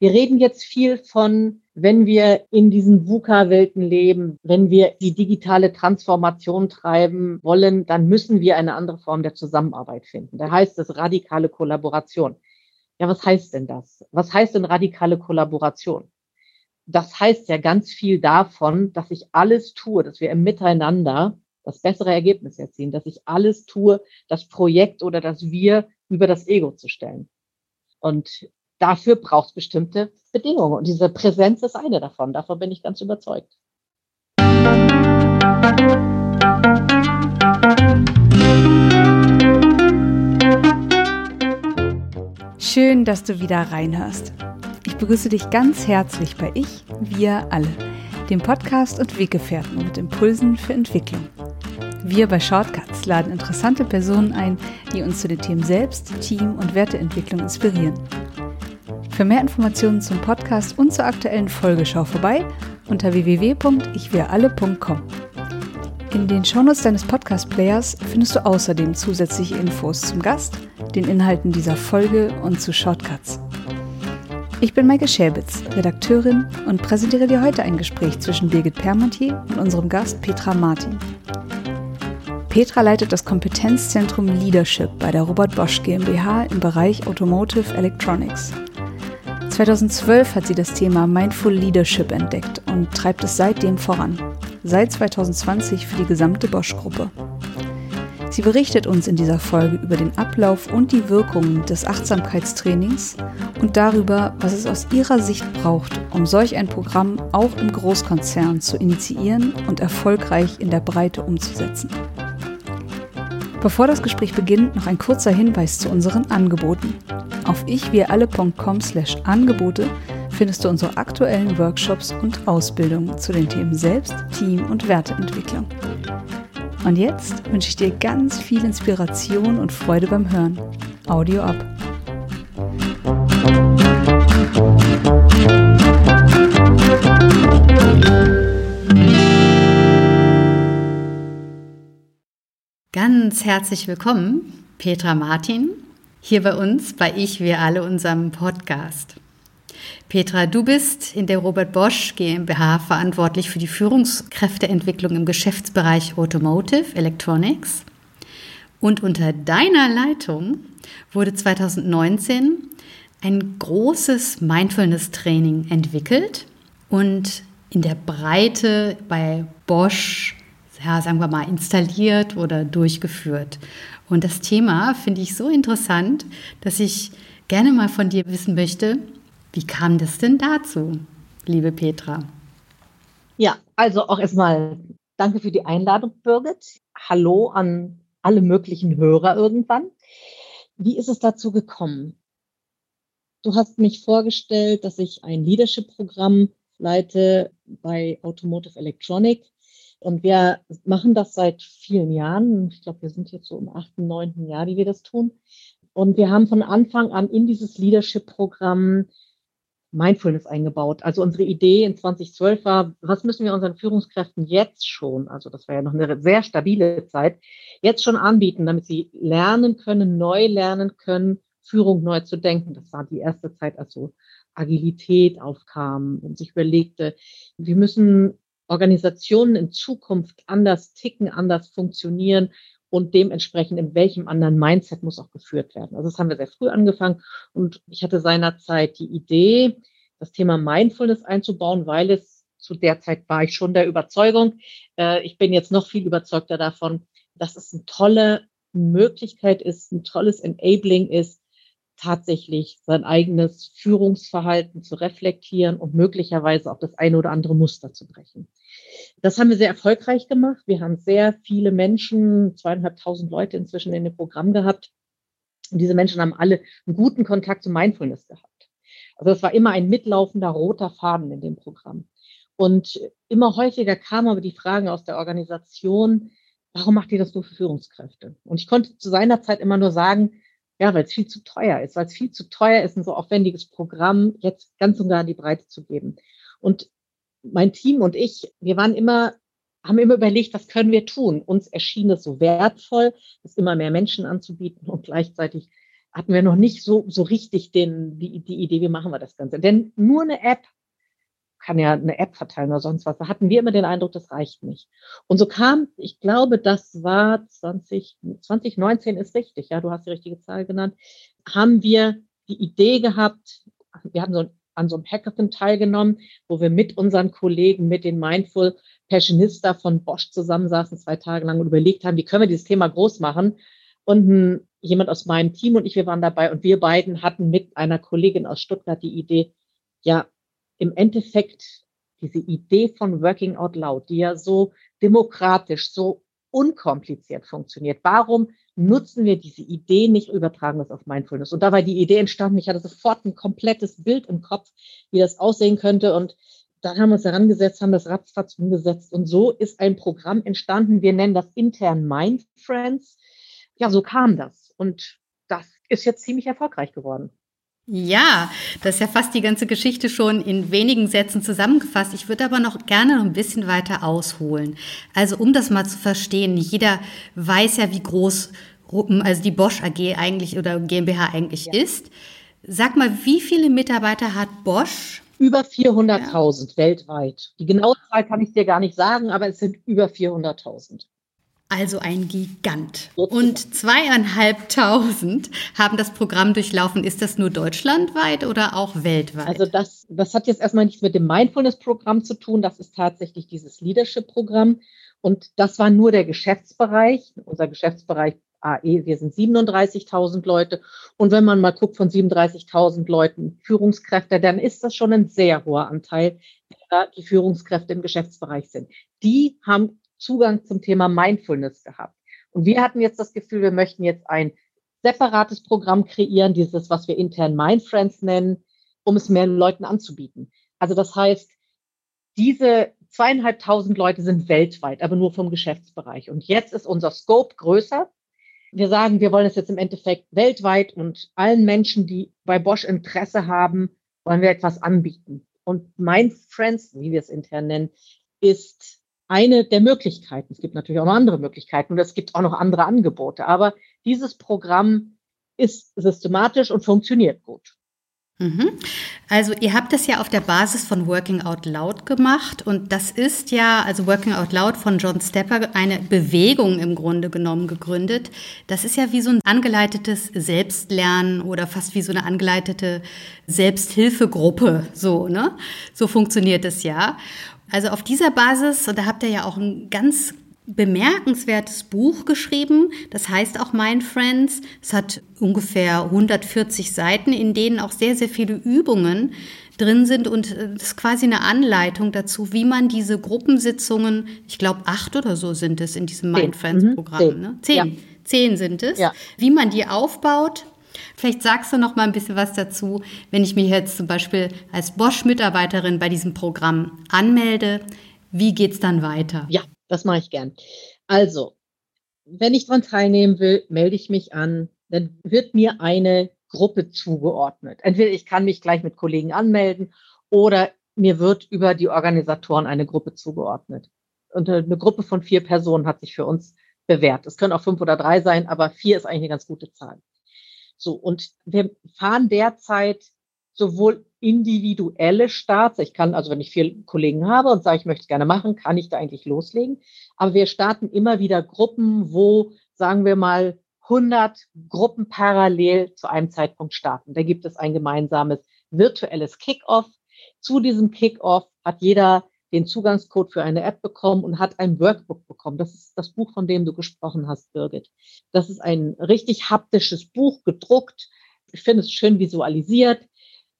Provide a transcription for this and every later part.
Wir reden jetzt viel von, wenn wir in diesen VUCA-Welten leben, wenn wir die digitale Transformation treiben wollen, dann müssen wir eine andere Form der Zusammenarbeit finden. Da heißt es radikale Kollaboration. Ja, was heißt denn das? Was heißt denn radikale Kollaboration? Das heißt ja ganz viel davon, dass ich alles tue, dass wir im Miteinander das bessere Ergebnis erzielen, dass ich alles tue, das Projekt oder das Wir über das Ego zu stellen. Und dafür braucht es bestimmte Bedingungen. Und diese Präsenz ist eine davon. Davon bin ich ganz überzeugt. Schön, dass du wieder reinhörst. Ich begrüße dich ganz herzlich bei Ich, wir alle, dem Podcast und Weggefährten mit Impulsen für Entwicklung. Wir bei Shortcuts laden interessante Personen ein, die uns zu den Themen Selbst, Team und Werteentwicklung inspirieren. Für mehr Informationen zum Podcast und zur aktuellen Folge schau vorbei unter www.ichwiralle.com. In den Shownotes deines Podcast-Players findest du außerdem zusätzliche Infos zum Gast, den Inhalten dieser Folge und zu Shortcuts. Ich bin Maike Schäbitz, Redakteurin und präsentiere dir heute ein Gespräch zwischen Birgit Permatier und unserem Gast Petra Martin. Petra leitet das Kompetenzzentrum Leadership bei der Robert Bosch GmbH im Bereich Automotive Electronics. 2012 hat sie das Thema Mindful Leadership entdeckt und treibt es seitdem voran. Seit 2020 für die gesamte Bosch-Gruppe. Sie berichtet uns in dieser Folge über den Ablauf und die Wirkungen des Achtsamkeitstrainings und darüber, was es aus ihrer Sicht braucht, um solch ein Programm auch im Großkonzern zu initiieren und erfolgreich in der Breite umzusetzen. Bevor das Gespräch beginnt, noch ein kurzer Hinweis zu unseren Angeboten. Auf ichwiralle.com slash Angebote findest du unsere aktuellen Workshops und Ausbildungen zu den Themen Selbst-, Team- und Werteentwicklung. Und jetzt wünsche ich dir ganz viel Inspiration und Freude beim Hören. Audio ab. Ganz herzlich willkommen, Petra Martin, hier bei uns, bei Ich, wir alle, unserem Podcast. Petra, du bist in der Robert Bosch GmbH verantwortlich für die Führungskräfteentwicklung im Geschäftsbereich Automotive Electronics. Und unter deiner Leitung wurde 2019 ein großes Mindfulness-Training entwickelt und in der Breite bei Bosch ja, sagen wir mal, installiert oder durchgeführt. Und das Thema finde ich so interessant, dass ich gerne mal von dir wissen möchte, wie kam das denn dazu, liebe Petra? Ja, also auch erstmal danke für die Einladung, Birgit. Hallo an alle möglichen Hörer irgendwann. Wie ist es dazu gekommen? Du hast mich vorgestellt, dass ich ein Leadership-Programm leite bei Automotive Electronic und wir machen das seit vielen Jahren. Ich glaube, wir sind jetzt so im achten, neunten Jahr, die wir das tun. Und wir haben von Anfang an in dieses Leadership-Programm Mindfulness eingebaut. Also unsere Idee in 2012 war, was müssen wir unseren Führungskräften jetzt schon, also das war ja noch eine sehr stabile Zeit, jetzt schon anbieten, damit sie lernen können, neu lernen können, Führung neu zu denken. Das war die erste Zeit, als so Agilität aufkam und sich überlegte, wir müssen Organisationen in Zukunft anders ticken, anders funktionieren und dementsprechend in welchem anderen Mindset muss auch geführt werden. Also das haben wir sehr früh angefangen und ich hatte seinerzeit die Idee, das Thema Mindfulness einzubauen, weil es zu der Zeit war ich schon der Überzeugung, äh, ich bin jetzt noch viel überzeugter davon, dass es eine tolle Möglichkeit ist, ein tolles Enabling ist, tatsächlich sein eigenes Führungsverhalten zu reflektieren und möglicherweise auch das eine oder andere Muster zu brechen. Das haben wir sehr erfolgreich gemacht. Wir haben sehr viele Menschen, zweieinhalbtausend Leute inzwischen in dem Programm gehabt. Und diese Menschen haben alle einen guten Kontakt zu Mindfulness gehabt. Also es war immer ein mitlaufender roter Faden in dem Programm. Und immer häufiger kamen aber die Fragen aus der Organisation, warum macht ihr das nur für Führungskräfte? Und ich konnte zu seiner Zeit immer nur sagen, ja, weil es viel zu teuer ist, weil es viel zu teuer ist, ein so aufwendiges Programm jetzt ganz und gar in die Breite zu geben. Und mein Team und ich, wir waren immer, haben immer überlegt, was können wir tun? Uns erschien es so wertvoll, es immer mehr Menschen anzubieten und gleichzeitig hatten wir noch nicht so, so richtig den, die, die Idee, wie machen wir das Ganze. Denn nur eine App kann ja eine App verteilen oder sonst was. Da hatten wir immer den Eindruck, das reicht nicht. Und so kam, ich glaube, das war 20, 2019 ist richtig, ja, du hast die richtige Zahl genannt, haben wir die Idee gehabt, wir haben so an so einem Hackathon teilgenommen, wo wir mit unseren Kollegen, mit den Mindful Passionista von Bosch zusammensaßen, zwei Tage lang und überlegt haben, wie können wir dieses Thema groß machen. Und jemand aus meinem Team und ich, wir waren dabei und wir beiden hatten mit einer Kollegin aus Stuttgart die Idee, ja, im Endeffekt diese Idee von Working Out Loud, die ja so demokratisch, so unkompliziert funktioniert. Warum nutzen wir diese Idee nicht, übertragen das auf Mindfulness? Und da war die Idee entstanden. Ich hatte sofort ein komplettes Bild im Kopf, wie das aussehen könnte. Und dann haben wir uns herangesetzt, haben das ratzfatz umgesetzt. Und so ist ein Programm entstanden. Wir nennen das intern Mind Friends. Ja, so kam das. Und das ist jetzt ziemlich erfolgreich geworden. Ja, das ist ja fast die ganze Geschichte schon in wenigen Sätzen zusammengefasst. Ich würde aber noch gerne noch ein bisschen weiter ausholen. Also um das mal zu verstehen, jeder weiß ja, wie groß also die Bosch AG eigentlich oder GmbH eigentlich ja. ist. Sag mal, wie viele Mitarbeiter hat Bosch? Über 400.000 ja. weltweit. Die genaue Zahl kann ich dir gar nicht sagen, aber es sind über 400.000. Also ein Gigant. Und zweieinhalbtausend haben das Programm durchlaufen. Ist das nur deutschlandweit oder auch weltweit? Also das, das hat jetzt erstmal nichts mit dem Mindfulness-Programm zu tun. Das ist tatsächlich dieses Leadership-Programm. Und das war nur der Geschäftsbereich. Unser Geschäftsbereich AE, wir sind 37.000 Leute. Und wenn man mal guckt von 37.000 Leuten Führungskräfte, dann ist das schon ein sehr hoher Anteil, die Führungskräfte im Geschäftsbereich sind. Die haben Zugang zum Thema Mindfulness gehabt. Und wir hatten jetzt das Gefühl, wir möchten jetzt ein separates Programm kreieren, dieses, was wir intern Mindfriends nennen, um es mehr Leuten anzubieten. Also das heißt, diese zweieinhalbtausend Leute sind weltweit, aber nur vom Geschäftsbereich. Und jetzt ist unser Scope größer. Wir sagen, wir wollen es jetzt im Endeffekt weltweit und allen Menschen, die bei Bosch Interesse haben, wollen wir etwas anbieten. Und Mindfriends, wie wir es intern nennen, ist eine der Möglichkeiten. Es gibt natürlich auch noch andere Möglichkeiten und es gibt auch noch andere Angebote. Aber dieses Programm ist systematisch und funktioniert gut. Mhm. Also ihr habt das ja auf der Basis von Working Out Loud gemacht und das ist ja, also Working Out Loud von John Stepper, eine Bewegung im Grunde genommen gegründet. Das ist ja wie so ein angeleitetes Selbstlernen oder fast wie so eine angeleitete Selbsthilfegruppe, so, ne? So funktioniert es ja. Also auf dieser Basis, und da habt ihr ja auch ein ganz bemerkenswertes Buch geschrieben, das heißt auch Mind Friends. Es hat ungefähr 140 Seiten, in denen auch sehr, sehr viele Übungen drin sind und es ist quasi eine Anleitung dazu, wie man diese Gruppensitzungen, ich glaube acht oder so sind es in diesem Mind Friends mhm. Programm, zehn. Ne? Zehn. Ja. Zehn sind es, ja. wie man die aufbaut Vielleicht sagst du noch mal ein bisschen was dazu, wenn ich mich jetzt zum Beispiel als Bosch-Mitarbeiterin bei diesem Programm anmelde. Wie geht es dann weiter? Ja, das mache ich gern. Also, wenn ich daran teilnehmen will, melde ich mich an. Dann wird mir eine Gruppe zugeordnet. Entweder ich kann mich gleich mit Kollegen anmelden oder mir wird über die Organisatoren eine Gruppe zugeordnet. Und eine Gruppe von vier Personen hat sich für uns bewährt. Es können auch fünf oder drei sein, aber vier ist eigentlich eine ganz gute Zahl. So, und wir fahren derzeit sowohl individuelle Starts. Ich kann, also wenn ich vier Kollegen habe und sage, ich möchte es gerne machen, kann ich da eigentlich loslegen. Aber wir starten immer wieder Gruppen, wo, sagen wir mal, 100 Gruppen parallel zu einem Zeitpunkt starten. Da gibt es ein gemeinsames virtuelles Kickoff. Zu diesem Kickoff hat jeder den Zugangscode für eine App bekommen und hat ein Workbook bekommen. Das ist das Buch, von dem du gesprochen hast, Birgit. Das ist ein richtig haptisches Buch, gedruckt. Ich finde es schön visualisiert,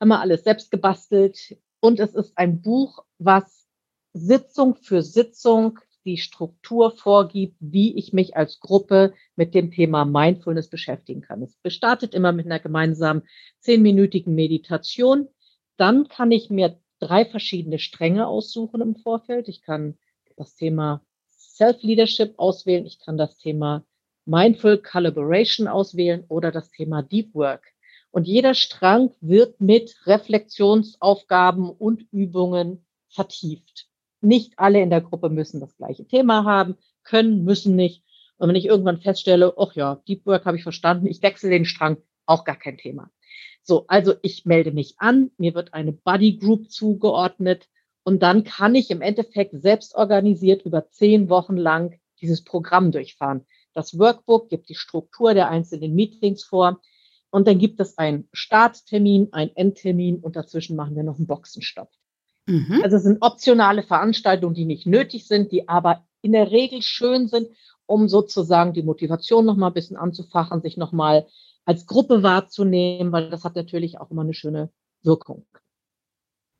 haben wir alles selbst gebastelt. Und es ist ein Buch, was Sitzung für Sitzung die Struktur vorgibt, wie ich mich als Gruppe mit dem Thema Mindfulness beschäftigen kann. Es startet immer mit einer gemeinsamen zehnminütigen Meditation. Dann kann ich mir drei verschiedene Stränge aussuchen im Vorfeld. Ich kann das Thema Self-Leadership auswählen, ich kann das Thema Mindful Collaboration auswählen oder das Thema Deep Work. Und jeder Strang wird mit Reflexionsaufgaben und Übungen vertieft. Nicht alle in der Gruppe müssen das gleiche Thema haben, können, müssen nicht. Und wenn ich irgendwann feststelle, ach ja, Deep Work habe ich verstanden, ich wechsle den Strang, auch gar kein Thema. So, also ich melde mich an, mir wird eine Buddy Group zugeordnet und dann kann ich im Endeffekt selbst organisiert über zehn Wochen lang dieses Programm durchfahren. Das Workbook gibt die Struktur der einzelnen Meetings vor und dann gibt es einen Starttermin, einen Endtermin und dazwischen machen wir noch einen Boxenstopp. Mhm. Also es sind optionale Veranstaltungen, die nicht nötig sind, die aber in der Regel schön sind, um sozusagen die Motivation noch mal ein bisschen anzufachen, sich noch mal als Gruppe wahrzunehmen, weil das hat natürlich auch immer eine schöne Wirkung.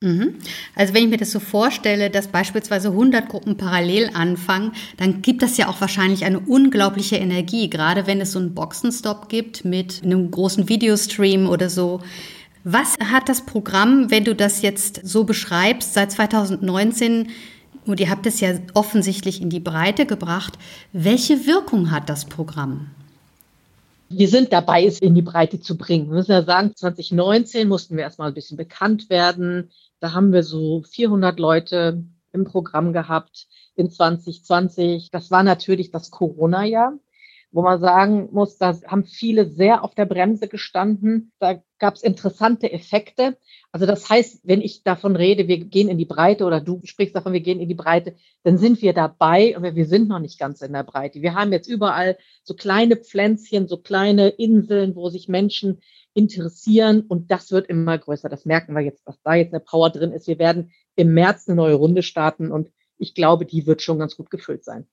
Mhm. Also wenn ich mir das so vorstelle, dass beispielsweise 100 Gruppen parallel anfangen, dann gibt das ja auch wahrscheinlich eine unglaubliche Energie, gerade wenn es so einen Boxenstopp gibt mit einem großen Videostream oder so. Was hat das Programm, wenn du das jetzt so beschreibst, seit 2019, und ihr habt es ja offensichtlich in die Breite gebracht, welche Wirkung hat das Programm? Wir sind dabei, es in die Breite zu bringen. Wir müssen ja sagen, 2019 mussten wir erstmal ein bisschen bekannt werden. Da haben wir so 400 Leute im Programm gehabt in 2020. Das war natürlich das Corona-Jahr wo man sagen muss, da haben viele sehr auf der Bremse gestanden. Da gab es interessante Effekte. Also das heißt, wenn ich davon rede, wir gehen in die Breite oder du sprichst davon, wir gehen in die Breite, dann sind wir dabei, aber wir sind noch nicht ganz in der Breite. Wir haben jetzt überall so kleine Pflänzchen, so kleine Inseln, wo sich Menschen interessieren und das wird immer größer. Das merken wir jetzt, dass da jetzt eine Power drin ist. Wir werden im März eine neue Runde starten und ich glaube, die wird schon ganz gut gefüllt sein.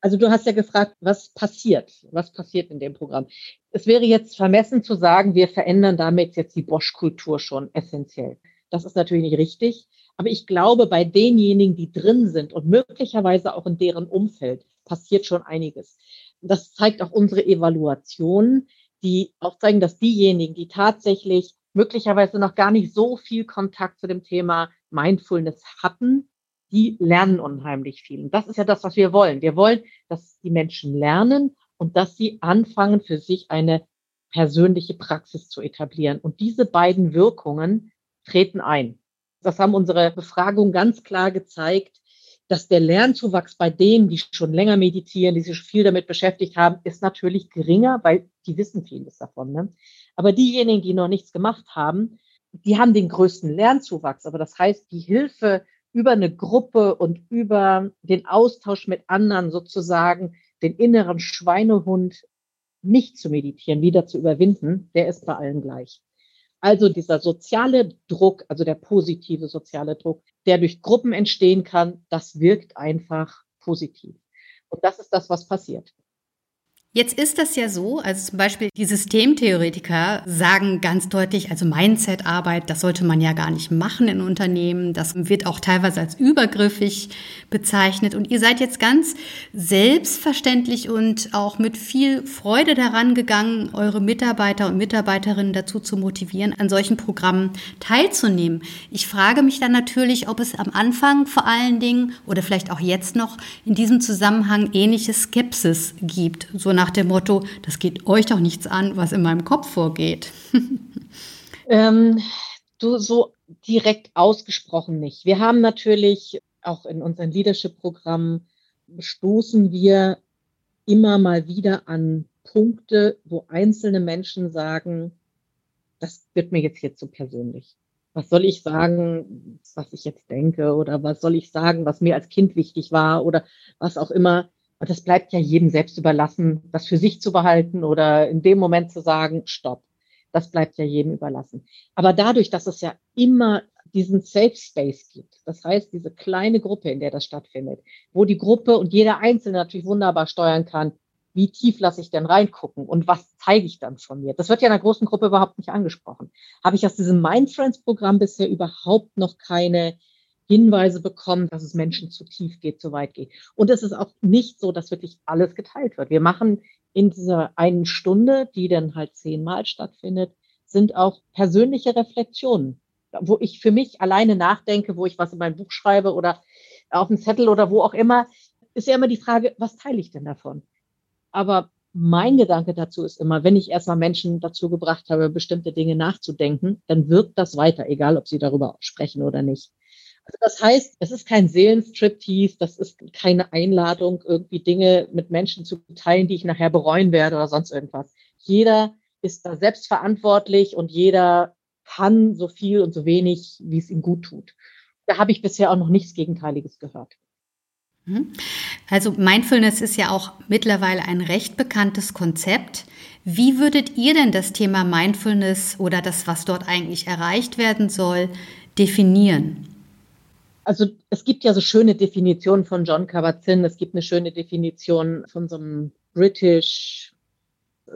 Also du hast ja gefragt, was passiert? Was passiert in dem Programm? Es wäre jetzt vermessen zu sagen, wir verändern damit jetzt die Bosch-Kultur schon essentiell. Das ist natürlich nicht richtig. Aber ich glaube, bei denjenigen, die drin sind und möglicherweise auch in deren Umfeld, passiert schon einiges. Das zeigt auch unsere Evaluation, die auch zeigen, dass diejenigen, die tatsächlich möglicherweise noch gar nicht so viel Kontakt zu dem Thema Mindfulness hatten, die lernen unheimlich viel. Und das ist ja das, was wir wollen. Wir wollen, dass die Menschen lernen und dass sie anfangen, für sich eine persönliche Praxis zu etablieren. Und diese beiden Wirkungen treten ein. Das haben unsere Befragungen ganz klar gezeigt, dass der Lernzuwachs bei denen, die schon länger meditieren, die sich viel damit beschäftigt haben, ist natürlich geringer, weil die wissen vieles davon. Ne? Aber diejenigen, die noch nichts gemacht haben, die haben den größten Lernzuwachs. Aber das heißt, die Hilfe über eine Gruppe und über den Austausch mit anderen sozusagen den inneren Schweinehund nicht zu meditieren, wieder zu überwinden, der ist bei allen gleich. Also dieser soziale Druck, also der positive soziale Druck, der durch Gruppen entstehen kann, das wirkt einfach positiv. Und das ist das, was passiert. Jetzt ist das ja so, also zum Beispiel die Systemtheoretiker sagen ganz deutlich, also Mindset-Arbeit, das sollte man ja gar nicht machen in Unternehmen. Das wird auch teilweise als übergriffig bezeichnet. Und ihr seid jetzt ganz selbstverständlich und auch mit viel Freude daran gegangen, eure Mitarbeiter und Mitarbeiterinnen dazu zu motivieren, an solchen Programmen teilzunehmen. Ich frage mich dann natürlich, ob es am Anfang vor allen Dingen oder vielleicht auch jetzt noch in diesem Zusammenhang ähnliche Skepsis gibt. So nach nach dem Motto, das geht euch doch nichts an, was in meinem Kopf vorgeht? ähm, du so direkt ausgesprochen nicht. Wir haben natürlich auch in unseren Leadership-Programmen stoßen wir immer mal wieder an Punkte, wo einzelne Menschen sagen, das wird mir jetzt hier zu persönlich. Was soll ich sagen, was ich jetzt denke oder was soll ich sagen, was mir als Kind wichtig war oder was auch immer. Und das bleibt ja jedem selbst überlassen, das für sich zu behalten oder in dem Moment zu sagen, stopp. Das bleibt ja jedem überlassen. Aber dadurch, dass es ja immer diesen Safe Space gibt, das heißt diese kleine Gruppe, in der das stattfindet, wo die Gruppe und jeder Einzelne natürlich wunderbar steuern kann, wie tief lasse ich denn reingucken und was zeige ich dann von mir? Das wird ja in einer großen Gruppe überhaupt nicht angesprochen. Habe ich aus diesem Mindfriends-Programm bisher überhaupt noch keine Hinweise bekommen, dass es Menschen zu tief geht, zu weit geht. Und es ist auch nicht so, dass wirklich alles geteilt wird. Wir machen in dieser einen Stunde, die dann halt zehnmal stattfindet, sind auch persönliche Reflexionen, wo ich für mich alleine nachdenke, wo ich was in mein Buch schreibe oder auf einen Zettel oder wo auch immer, ist ja immer die Frage, was teile ich denn davon? Aber mein Gedanke dazu ist immer, wenn ich erstmal Menschen dazu gebracht habe, bestimmte Dinge nachzudenken, dann wirkt das weiter, egal ob sie darüber sprechen oder nicht. Also das heißt, es ist kein Seelenstriptease, das ist keine Einladung, irgendwie Dinge mit Menschen zu teilen, die ich nachher bereuen werde oder sonst irgendwas. Jeder ist da selbstverantwortlich und jeder kann so viel und so wenig, wie es ihm gut tut. Da habe ich bisher auch noch nichts Gegenteiliges gehört. Mhm. Also Mindfulness ist ja auch mittlerweile ein recht bekanntes Konzept. Wie würdet ihr denn das Thema Mindfulness oder das, was dort eigentlich erreicht werden soll, definieren? Also es gibt ja so schöne Definitionen von John Kabat-Zinn. Es gibt eine schöne Definition von so einem British,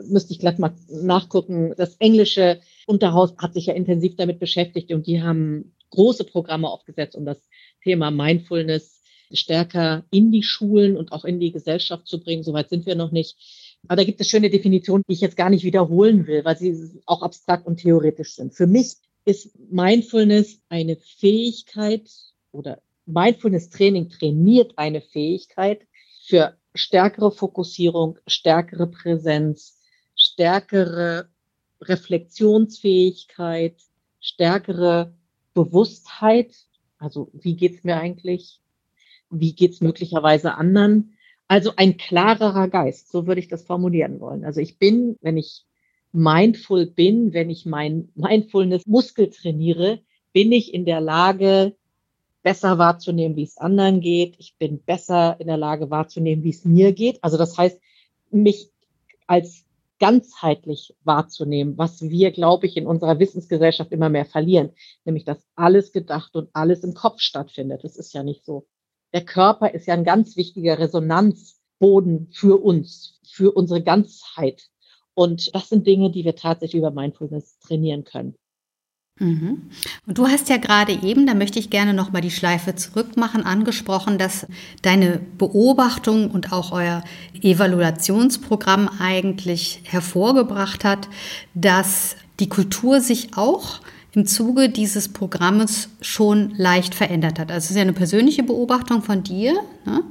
müsste ich gleich mal nachgucken. Das englische Unterhaus hat sich ja intensiv damit beschäftigt und die haben große Programme aufgesetzt, um das Thema Mindfulness stärker in die Schulen und auch in die Gesellschaft zu bringen. Soweit sind wir noch nicht. Aber da gibt es schöne Definitionen, die ich jetzt gar nicht wiederholen will, weil sie auch abstrakt und theoretisch sind. Für mich ist Mindfulness eine Fähigkeit oder Mindfulness Training trainiert eine Fähigkeit für stärkere Fokussierung, stärkere Präsenz, stärkere Reflexionsfähigkeit, stärkere Bewusstheit. Also wie geht's mir eigentlich? Wie geht's möglicherweise anderen? Also ein klarerer Geist, so würde ich das formulieren wollen. Also ich bin, wenn ich mindful bin, wenn ich mein Mindfulness Muskel trainiere, bin ich in der Lage, besser wahrzunehmen, wie es anderen geht. Ich bin besser in der Lage wahrzunehmen, wie es mir geht. Also das heißt, mich als ganzheitlich wahrzunehmen, was wir, glaube ich, in unserer Wissensgesellschaft immer mehr verlieren, nämlich dass alles gedacht und alles im Kopf stattfindet. Das ist ja nicht so. Der Körper ist ja ein ganz wichtiger Resonanzboden für uns, für unsere Ganzheit. Und das sind Dinge, die wir tatsächlich über Mindfulness trainieren können. Mhm. Und du hast ja gerade eben, da möchte ich gerne noch mal die Schleife zurückmachen, angesprochen, dass deine Beobachtung und auch euer Evaluationsprogramm eigentlich hervorgebracht hat, dass die Kultur sich auch im Zuge dieses Programmes schon leicht verändert hat. Also es ist ja eine persönliche Beobachtung von dir. Ne?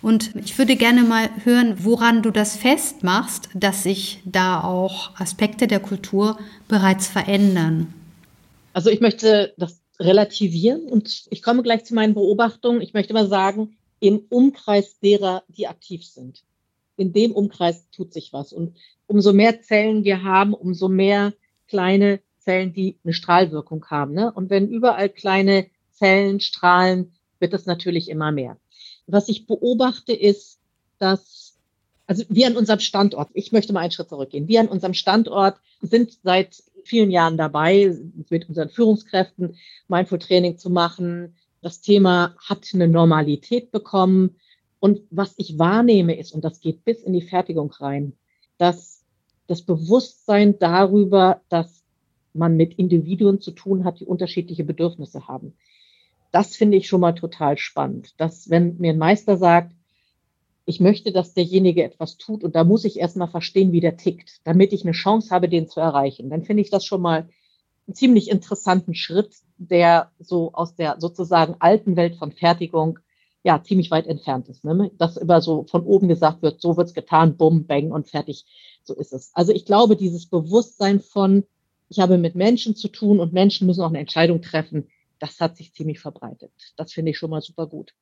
Und ich würde gerne mal hören, woran du das festmachst, dass sich da auch Aspekte der Kultur bereits verändern. Also ich möchte das relativieren und ich komme gleich zu meinen Beobachtungen. Ich möchte mal sagen, im Umkreis derer, die aktiv sind. In dem Umkreis tut sich was. Und umso mehr Zellen wir haben, umso mehr kleine Zellen, die eine Strahlwirkung haben. Ne? Und wenn überall kleine Zellen strahlen, wird es natürlich immer mehr. Was ich beobachte, ist, dass, also wir an unserem Standort, ich möchte mal einen Schritt zurückgehen, wir an unserem Standort sind seit vielen Jahren dabei, mit unseren Führungskräften Mindful Training zu machen. Das Thema hat eine Normalität bekommen. Und was ich wahrnehme ist, und das geht bis in die Fertigung rein, dass das Bewusstsein darüber, dass man mit Individuen zu tun hat, die unterschiedliche Bedürfnisse haben. Das finde ich schon mal total spannend. Dass, wenn mir ein Meister sagt, ich möchte, dass derjenige etwas tut und da muss ich erstmal verstehen, wie der tickt, damit ich eine Chance habe, den zu erreichen, dann finde ich das schon mal einen ziemlich interessanten Schritt, der so aus der sozusagen alten Welt von Fertigung ja ziemlich weit entfernt ist. Ne? Dass über so von oben gesagt wird, so wird's getan, bumm, bang und fertig. So ist es. Also ich glaube, dieses Bewusstsein von, ich habe mit Menschen zu tun und Menschen müssen auch eine Entscheidung treffen. Das hat sich ziemlich verbreitet. Das finde ich schon mal super gut.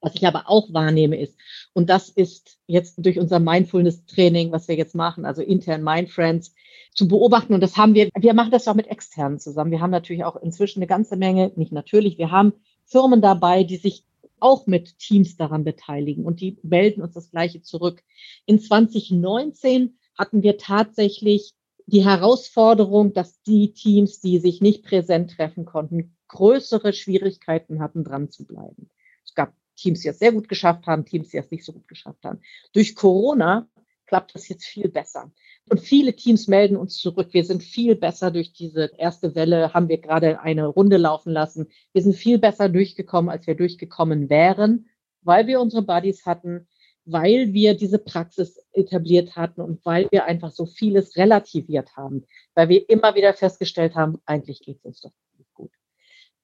Was ich aber auch wahrnehme ist, und das ist jetzt durch unser Mindfulness-Training, was wir jetzt machen, also intern Mindfriends, zu beobachten. Und das haben wir, wir machen das auch mit externen zusammen. Wir haben natürlich auch inzwischen eine ganze Menge, nicht natürlich, wir haben Firmen dabei, die sich auch mit Teams daran beteiligen und die melden uns das Gleiche zurück. In 2019 hatten wir tatsächlich die Herausforderung, dass die Teams, die sich nicht präsent treffen konnten, größere Schwierigkeiten hatten, dran zu bleiben. Es gab Teams, die es sehr gut geschafft haben, Teams, die es nicht so gut geschafft haben. Durch Corona klappt das jetzt viel besser. Und viele Teams melden uns zurück. Wir sind viel besser durch diese erste Welle, haben wir gerade eine Runde laufen lassen. Wir sind viel besser durchgekommen, als wir durchgekommen wären, weil wir unsere Buddies hatten, weil wir diese Praxis etabliert hatten und weil wir einfach so vieles relativiert haben, weil wir immer wieder festgestellt haben, eigentlich geht es uns doch nicht gut.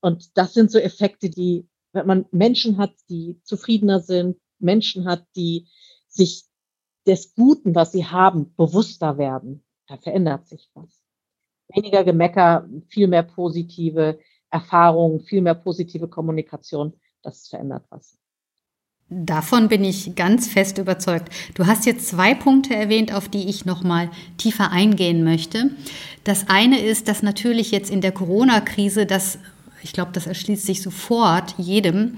Und das sind so Effekte, die, wenn man Menschen hat, die zufriedener sind, Menschen hat, die sich des Guten, was sie haben, bewusster werden, da verändert sich was. Weniger Gemecker, viel mehr positive Erfahrungen, viel mehr positive Kommunikation, das verändert was. Davon bin ich ganz fest überzeugt. Du hast jetzt zwei Punkte erwähnt, auf die ich noch mal tiefer eingehen möchte. Das eine ist, dass natürlich jetzt in der Corona-Krise das ich glaube, das erschließt sich sofort jedem,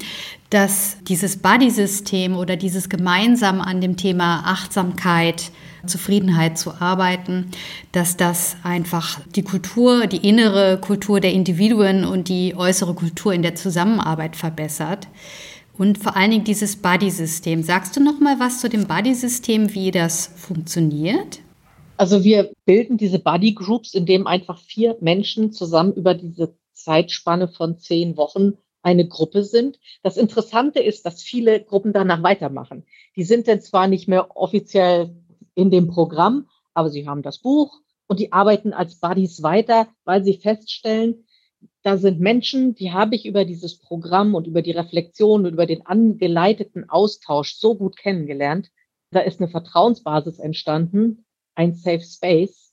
dass dieses Buddy-System oder dieses gemeinsam an dem Thema Achtsamkeit, Zufriedenheit zu arbeiten, dass das einfach die Kultur, die innere Kultur der Individuen und die äußere Kultur in der Zusammenarbeit verbessert. Und vor allen Dingen dieses Buddy-System. Sagst du noch mal was zu dem Buddy-System, wie das funktioniert? Also wir bilden diese Buddy Groups, in dem einfach vier Menschen zusammen über diese Zeitspanne von zehn Wochen eine Gruppe sind. Das Interessante ist, dass viele Gruppen danach weitermachen. Die sind dann zwar nicht mehr offiziell in dem Programm, aber sie haben das Buch und die arbeiten als Buddies weiter, weil sie feststellen, da sind Menschen, die habe ich über dieses Programm und über die Reflexion und über den angeleiteten Austausch so gut kennengelernt. Da ist eine Vertrauensbasis entstanden, ein Safe Space,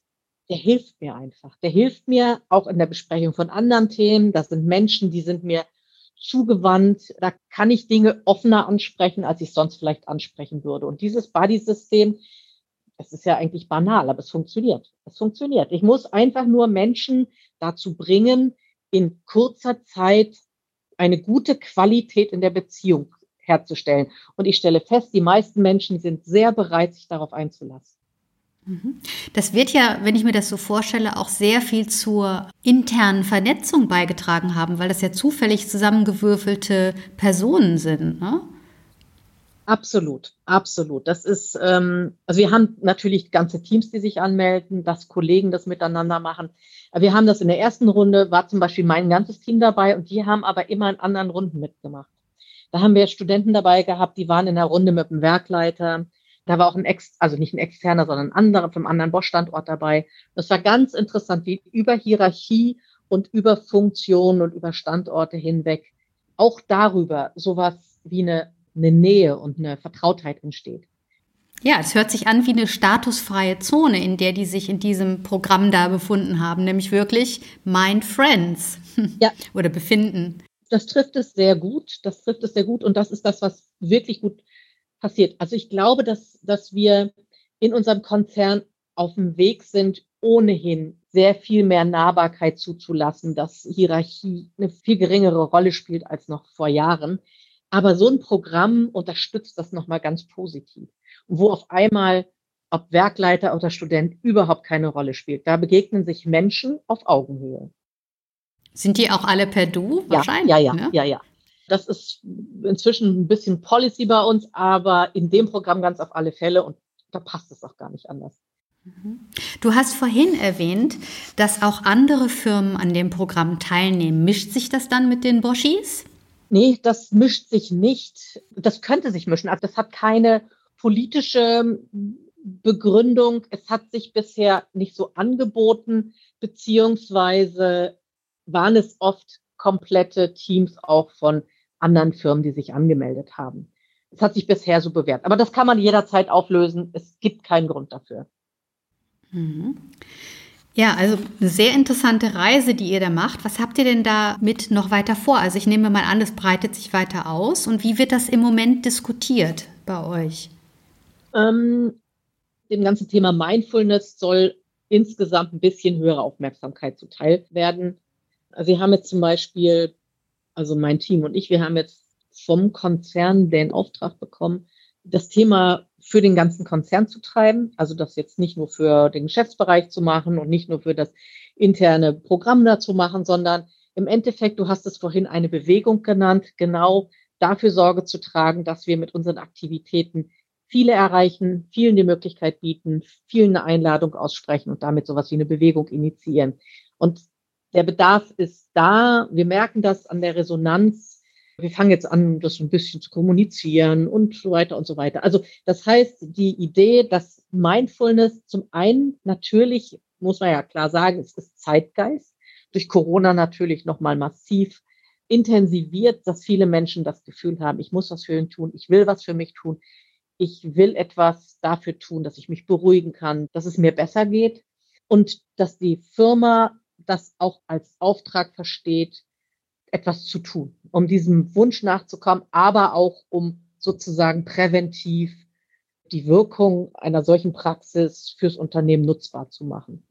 der hilft mir einfach. Der hilft mir auch in der Besprechung von anderen Themen. Das sind Menschen, die sind mir zugewandt. Da kann ich Dinge offener ansprechen, als ich sonst vielleicht ansprechen würde. Und dieses Buddy-System, es ist ja eigentlich banal, aber es funktioniert. Es funktioniert. Ich muss einfach nur Menschen dazu bringen, in kurzer Zeit eine gute Qualität in der Beziehung herzustellen. Und ich stelle fest, die meisten Menschen sind sehr bereit, sich darauf einzulassen. Mhm. Das wird ja, wenn ich mir das so vorstelle, auch sehr viel zur internen Vernetzung beigetragen haben, weil das ja zufällig zusammengewürfelte Personen sind. Ne? Absolut, absolut. Das ist, ähm, also wir haben natürlich ganze Teams, die sich anmelden, dass Kollegen das miteinander machen. Wir haben das in der ersten Runde, war zum Beispiel mein ganzes Team dabei und die haben aber immer in anderen Runden mitgemacht. Da haben wir Studenten dabei gehabt, die waren in der Runde mit dem Werkleiter, da war auch ein Ex, also nicht ein externer, sondern ein anderer vom anderen Bosch-Standort dabei. Das war ganz interessant, wie über Hierarchie und über Funktionen und über Standorte hinweg auch darüber sowas wie eine, eine Nähe und eine Vertrautheit entsteht. Ja, es hört sich an wie eine statusfreie Zone, in der die sich in diesem Programm da befunden haben, nämlich wirklich Mind Friends ja. oder befinden. Das trifft es sehr gut. Das trifft es sehr gut. Und das ist das, was wirklich gut passiert. Also ich glaube, dass, dass wir in unserem Konzern auf dem Weg sind, ohnehin sehr viel mehr Nahbarkeit zuzulassen, dass Hierarchie eine viel geringere Rolle spielt als noch vor Jahren. Aber so ein Programm unterstützt das nochmal ganz positiv. Wo auf einmal, ob Werkleiter oder Student, überhaupt keine Rolle spielt. Da begegnen sich Menschen auf Augenhöhe. Sind die auch alle per Du wahrscheinlich? Ja, ja, ja, ne? ja, ja. Das ist inzwischen ein bisschen Policy bei uns, aber in dem Programm ganz auf alle Fälle und da passt es auch gar nicht anders. Mhm. Du hast vorhin erwähnt, dass auch andere Firmen an dem Programm teilnehmen. Mischt sich das dann mit den Boschis? Nee, das mischt sich nicht. Das könnte sich mischen. Also das hat keine politische Begründung. Es hat sich bisher nicht so angeboten, beziehungsweise waren es oft komplette Teams auch von anderen Firmen, die sich angemeldet haben. Es hat sich bisher so bewährt. Aber das kann man jederzeit auflösen. Es gibt keinen Grund dafür. Mhm. Ja, also eine sehr interessante Reise, die ihr da macht. Was habt ihr denn da mit noch weiter vor? Also ich nehme mal an, es breitet sich weiter aus. Und wie wird das im Moment diskutiert bei euch? Ähm, dem ganzen Thema Mindfulness soll insgesamt ein bisschen höhere Aufmerksamkeit zuteil werden. Also wir haben jetzt zum Beispiel also mein Team und ich, wir haben jetzt vom Konzern den Auftrag bekommen, das Thema für den ganzen Konzern zu treiben. Also das jetzt nicht nur für den Geschäftsbereich zu machen und nicht nur für das interne Programm da zu machen, sondern im Endeffekt, du hast es vorhin eine Bewegung genannt, genau dafür Sorge zu tragen, dass wir mit unseren Aktivitäten viele erreichen, vielen die Möglichkeit bieten, vielen eine Einladung aussprechen und damit sowas wie eine Bewegung initiieren. Und der Bedarf ist da. Wir merken das an der Resonanz. Wir fangen jetzt an, das ein bisschen zu kommunizieren und so weiter und so weiter. Also das heißt, die Idee, dass Mindfulness zum einen natürlich, muss man ja klar sagen, es ist Zeitgeist. Durch Corona natürlich nochmal massiv intensiviert, dass viele Menschen das Gefühl haben, ich muss was für ihn tun, ich will was für mich tun, ich will etwas dafür tun, dass ich mich beruhigen kann, dass es mir besser geht und dass die Firma das auch als Auftrag versteht, etwas zu tun, um diesem Wunsch nachzukommen, aber auch um sozusagen präventiv die Wirkung einer solchen Praxis fürs Unternehmen nutzbar zu machen.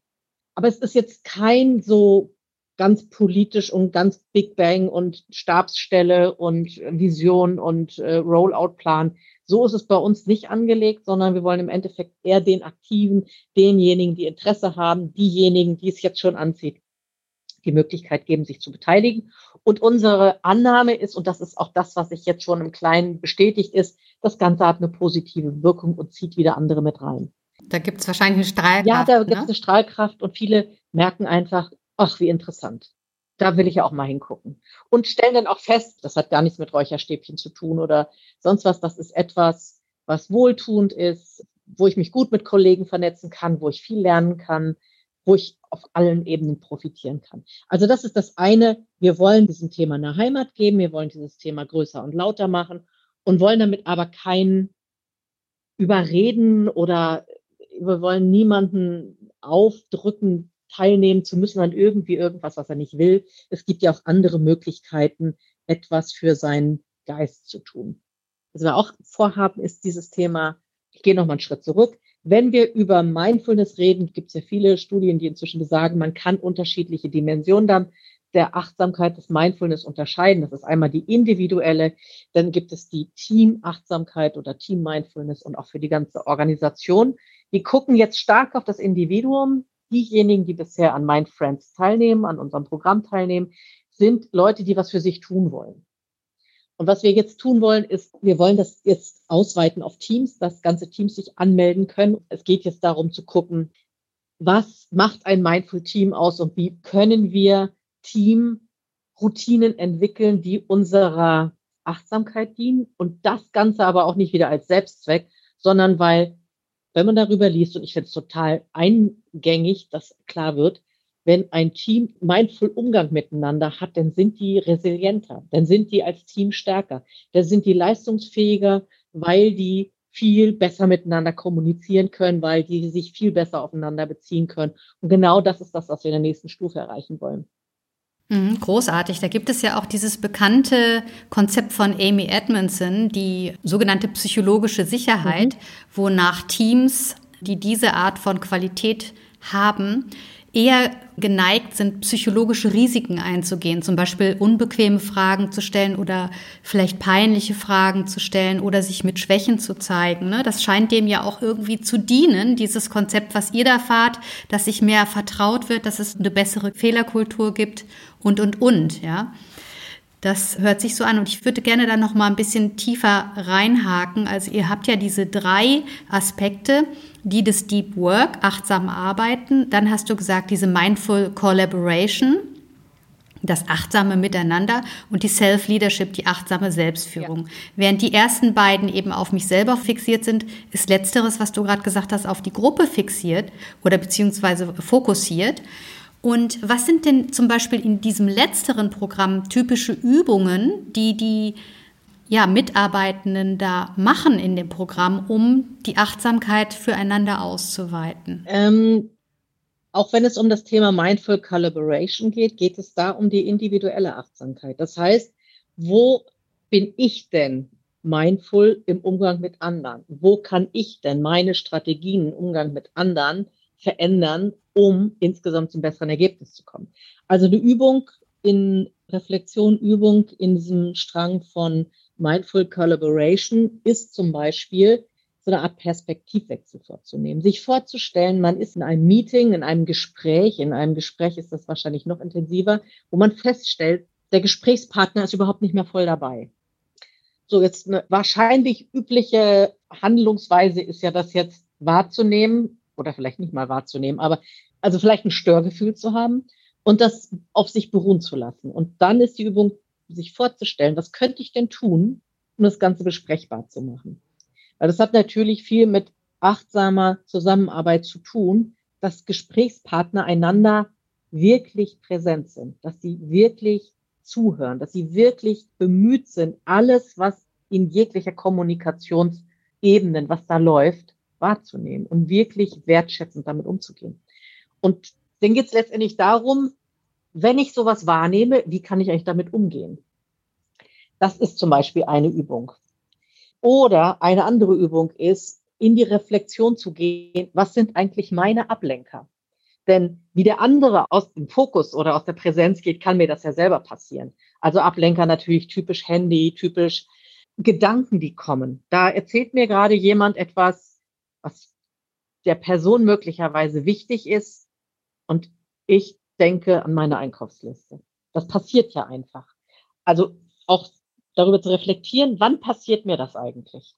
Aber es ist jetzt kein so ganz politisch und ganz Big Bang und Stabsstelle und Vision und äh, Rollout-Plan. So ist es bei uns nicht angelegt, sondern wir wollen im Endeffekt eher den Aktiven, denjenigen, die Interesse haben, diejenigen, die es jetzt schon anzieht, die Möglichkeit geben, sich zu beteiligen. Und unsere Annahme ist, und das ist auch das, was sich jetzt schon im Kleinen bestätigt ist, das Ganze hat eine positive Wirkung und zieht wieder andere mit rein. Da gibt es wahrscheinlich eine Strahlkraft. Ja, da gibt es ne? eine Strahlkraft und viele merken einfach, ach, wie interessant. Da will ich ja auch mal hingucken. Und stellen dann auch fest, das hat gar nichts mit Räucherstäbchen zu tun oder sonst was. Das ist etwas, was wohltuend ist, wo ich mich gut mit Kollegen vernetzen kann, wo ich viel lernen kann, wo ich auf allen Ebenen profitieren kann. Also das ist das eine. Wir wollen diesem Thema eine Heimat geben. Wir wollen dieses Thema größer und lauter machen und wollen damit aber kein überreden oder wir wollen niemanden aufdrücken, teilnehmen zu müssen an irgendwie irgendwas, was er nicht will. Es gibt ja auch andere Möglichkeiten, etwas für seinen Geist zu tun. Was wir auch vorhaben, ist dieses Thema, ich gehe noch mal einen Schritt zurück. Wenn wir über Mindfulness reden, gibt es ja viele Studien, die inzwischen besagen, man kann unterschiedliche Dimensionen dann der Achtsamkeit des Mindfulness unterscheiden. Das ist einmal die individuelle, dann gibt es die Team-Achtsamkeit oder Team-Mindfulness und auch für die ganze Organisation. Wir gucken jetzt stark auf das Individuum. Diejenigen, die bisher an Mind Friends teilnehmen, an unserem Programm teilnehmen, sind Leute, die was für sich tun wollen. Und was wir jetzt tun wollen, ist, wir wollen das jetzt ausweiten auf Teams, dass ganze Teams sich anmelden können. Es geht jetzt darum zu gucken, was macht ein Mindful Team aus und wie können wir Team Routinen entwickeln, die unserer Achtsamkeit dienen und das Ganze aber auch nicht wieder als Selbstzweck, sondern weil, wenn man darüber liest, und ich finde es total eingängig, dass klar wird, wenn ein Team mindful Umgang miteinander hat, dann sind die resilienter, dann sind die als Team stärker, dann sind die leistungsfähiger, weil die viel besser miteinander kommunizieren können, weil die sich viel besser aufeinander beziehen können. Und genau das ist das, was wir in der nächsten Stufe erreichen wollen. Mhm, großartig. Da gibt es ja auch dieses bekannte Konzept von Amy Edmondson, die sogenannte psychologische Sicherheit, mhm. wonach Teams, die diese Art von Qualität haben, eher geneigt sind, psychologische Risiken einzugehen, zum Beispiel unbequeme Fragen zu stellen oder vielleicht peinliche Fragen zu stellen oder sich mit Schwächen zu zeigen. Ne? Das scheint dem ja auch irgendwie zu dienen, dieses Konzept, was ihr da fahrt, dass sich mehr vertraut wird, dass es eine bessere Fehlerkultur gibt und, und, und, ja. Das hört sich so an und ich würde gerne da noch mal ein bisschen tiefer reinhaken. Also ihr habt ja diese drei Aspekte, die des Deep Work, achtsam arbeiten. Dann hast du gesagt, diese Mindful Collaboration, das achtsame Miteinander und die Self-Leadership, die achtsame Selbstführung. Ja. Während die ersten beiden eben auf mich selber fixiert sind, ist letzteres, was du gerade gesagt hast, auf die Gruppe fixiert oder beziehungsweise fokussiert. Und was sind denn zum Beispiel in diesem letzteren Programm typische Übungen, die die ja, Mitarbeitenden da machen in dem Programm, um die Achtsamkeit füreinander auszuweiten? Ähm, auch wenn es um das Thema Mindful Collaboration geht, geht es da um die individuelle Achtsamkeit. Das heißt, wo bin ich denn mindful im Umgang mit anderen? Wo kann ich denn meine Strategien im Umgang mit anderen verändern, um insgesamt zum besseren Ergebnis zu kommen? Also eine Übung in Reflexion, Übung in diesem Strang von Mindful Collaboration ist zum Beispiel so eine Art Perspektivwechsel vorzunehmen, sich vorzustellen, man ist in einem Meeting, in einem Gespräch, in einem Gespräch ist das wahrscheinlich noch intensiver, wo man feststellt, der Gesprächspartner ist überhaupt nicht mehr voll dabei. So, jetzt eine wahrscheinlich übliche Handlungsweise ist ja, das jetzt wahrzunehmen oder vielleicht nicht mal wahrzunehmen, aber also vielleicht ein Störgefühl zu haben und das auf sich beruhen zu lassen. Und dann ist die Übung sich vorzustellen, was könnte ich denn tun, um das Ganze besprechbar zu machen. Weil das hat natürlich viel mit achtsamer Zusammenarbeit zu tun, dass Gesprächspartner einander wirklich präsent sind, dass sie wirklich zuhören, dass sie wirklich bemüht sind, alles, was in jeglicher Kommunikationsebenen, was da läuft, wahrzunehmen und wirklich wertschätzend damit umzugehen. Und dann geht es letztendlich darum, wenn ich sowas wahrnehme, wie kann ich eigentlich damit umgehen? Das ist zum Beispiel eine Übung. Oder eine andere Übung ist, in die Reflexion zu gehen, was sind eigentlich meine Ablenker? Denn wie der andere aus dem Fokus oder aus der Präsenz geht, kann mir das ja selber passieren. Also Ablenker natürlich typisch Handy, typisch Gedanken, die kommen. Da erzählt mir gerade jemand etwas, was der Person möglicherweise wichtig ist und ich denke an meine Einkaufsliste. Das passiert ja einfach. Also auch darüber zu reflektieren, wann passiert mir das eigentlich?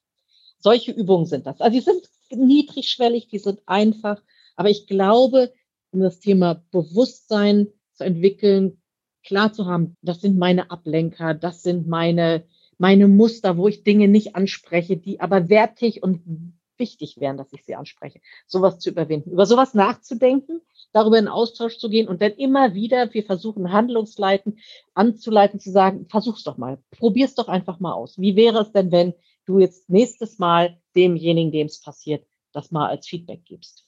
Solche Übungen sind das. Also die sind niedrigschwellig, die sind einfach, aber ich glaube, um das Thema Bewusstsein zu entwickeln, klar zu haben, das sind meine Ablenker, das sind meine, meine Muster, wo ich Dinge nicht anspreche, die aber wertig und wichtig wären, dass ich sie anspreche. Sowas zu überwinden, über sowas nachzudenken, darüber in Austausch zu gehen und dann immer wieder, wir versuchen Handlungsleiten anzuleiten, zu sagen, versuch's doch mal, probier's doch einfach mal aus. Wie wäre es denn, wenn du jetzt nächstes Mal demjenigen, dem es passiert, das mal als Feedback gibst?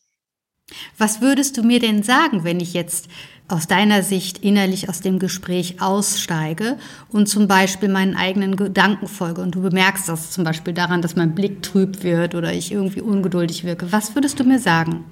Was würdest du mir denn sagen, wenn ich jetzt aus deiner Sicht innerlich aus dem Gespräch aussteige und zum Beispiel meinen eigenen Gedanken folge und du bemerkst das zum Beispiel daran, dass mein Blick trüb wird oder ich irgendwie ungeduldig wirke? Was würdest du mir sagen?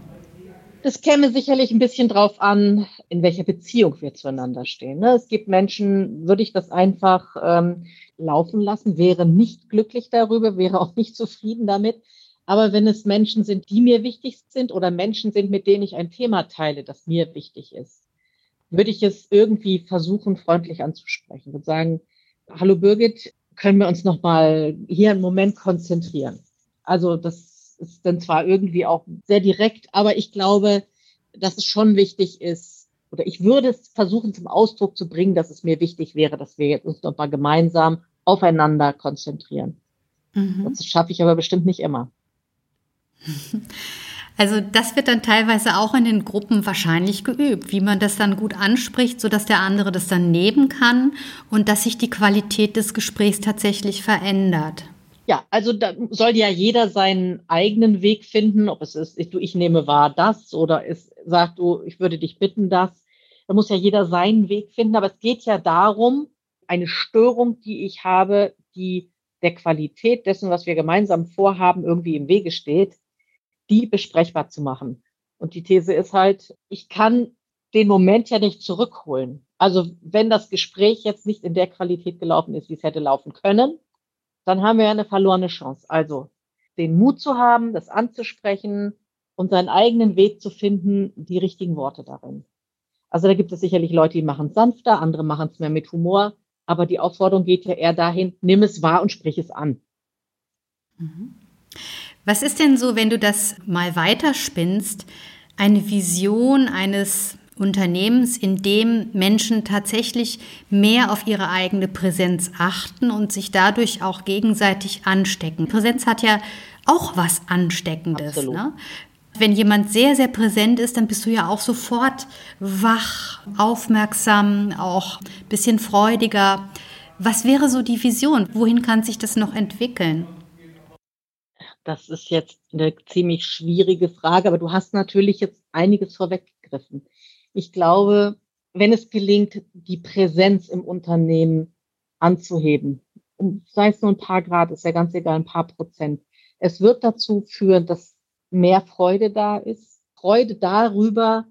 Es käme sicherlich ein bisschen drauf an, in welcher Beziehung wir zueinander stehen. Ne? Es gibt Menschen, würde ich das einfach ähm, laufen lassen, wäre nicht glücklich darüber, wäre auch nicht zufrieden damit. Aber wenn es Menschen sind, die mir wichtig sind oder Menschen sind, mit denen ich ein Thema teile, das mir wichtig ist, würde ich es irgendwie versuchen, freundlich anzusprechen und sagen, hallo Birgit, können wir uns noch mal hier einen Moment konzentrieren? Also das ist dann zwar irgendwie auch sehr direkt, aber ich glaube, dass es schon wichtig ist, oder ich würde es versuchen zum Ausdruck zu bringen, dass es mir wichtig wäre, dass wir jetzt uns noch mal gemeinsam aufeinander konzentrieren. Mhm. Das schaffe ich aber bestimmt nicht immer. Also das wird dann teilweise auch in den Gruppen wahrscheinlich geübt, wie man das dann gut anspricht, sodass der andere das dann nehmen kann und dass sich die Qualität des Gesprächs tatsächlich verändert. Ja, also da soll ja jeder seinen eigenen Weg finden, ob es ist, ich, du, ich nehme wahr das oder es sagt, du, ich würde dich bitten das. Da muss ja jeder seinen Weg finden, aber es geht ja darum, eine Störung, die ich habe, die der Qualität dessen, was wir gemeinsam vorhaben, irgendwie im Wege steht, die besprechbar zu machen. Und die These ist halt, ich kann den Moment ja nicht zurückholen. Also wenn das Gespräch jetzt nicht in der Qualität gelaufen ist, wie es hätte laufen können, dann haben wir ja eine verlorene Chance. Also den Mut zu haben, das anzusprechen und seinen eigenen Weg zu finden, die richtigen Worte darin. Also da gibt es sicherlich Leute, die machen es sanfter, andere machen es mehr mit Humor, aber die Aufforderung geht ja eher dahin, nimm es wahr und sprich es an. Mhm. Was ist denn so, wenn du das mal weiterspinnst, eine Vision eines Unternehmens, in dem Menschen tatsächlich mehr auf ihre eigene Präsenz achten und sich dadurch auch gegenseitig anstecken. Präsenz hat ja auch was Ansteckendes. Ne? Wenn jemand sehr, sehr präsent ist, dann bist du ja auch sofort wach, aufmerksam, auch ein bisschen freudiger. Was wäre so die Vision? Wohin kann sich das noch entwickeln? Das ist jetzt eine ziemlich schwierige Frage, aber du hast natürlich jetzt einiges vorweggegriffen. Ich glaube, wenn es gelingt, die Präsenz im Unternehmen anzuheben, sei es nur ein paar Grad, ist ja ganz egal, ein paar Prozent, es wird dazu führen, dass mehr Freude da ist. Freude darüber,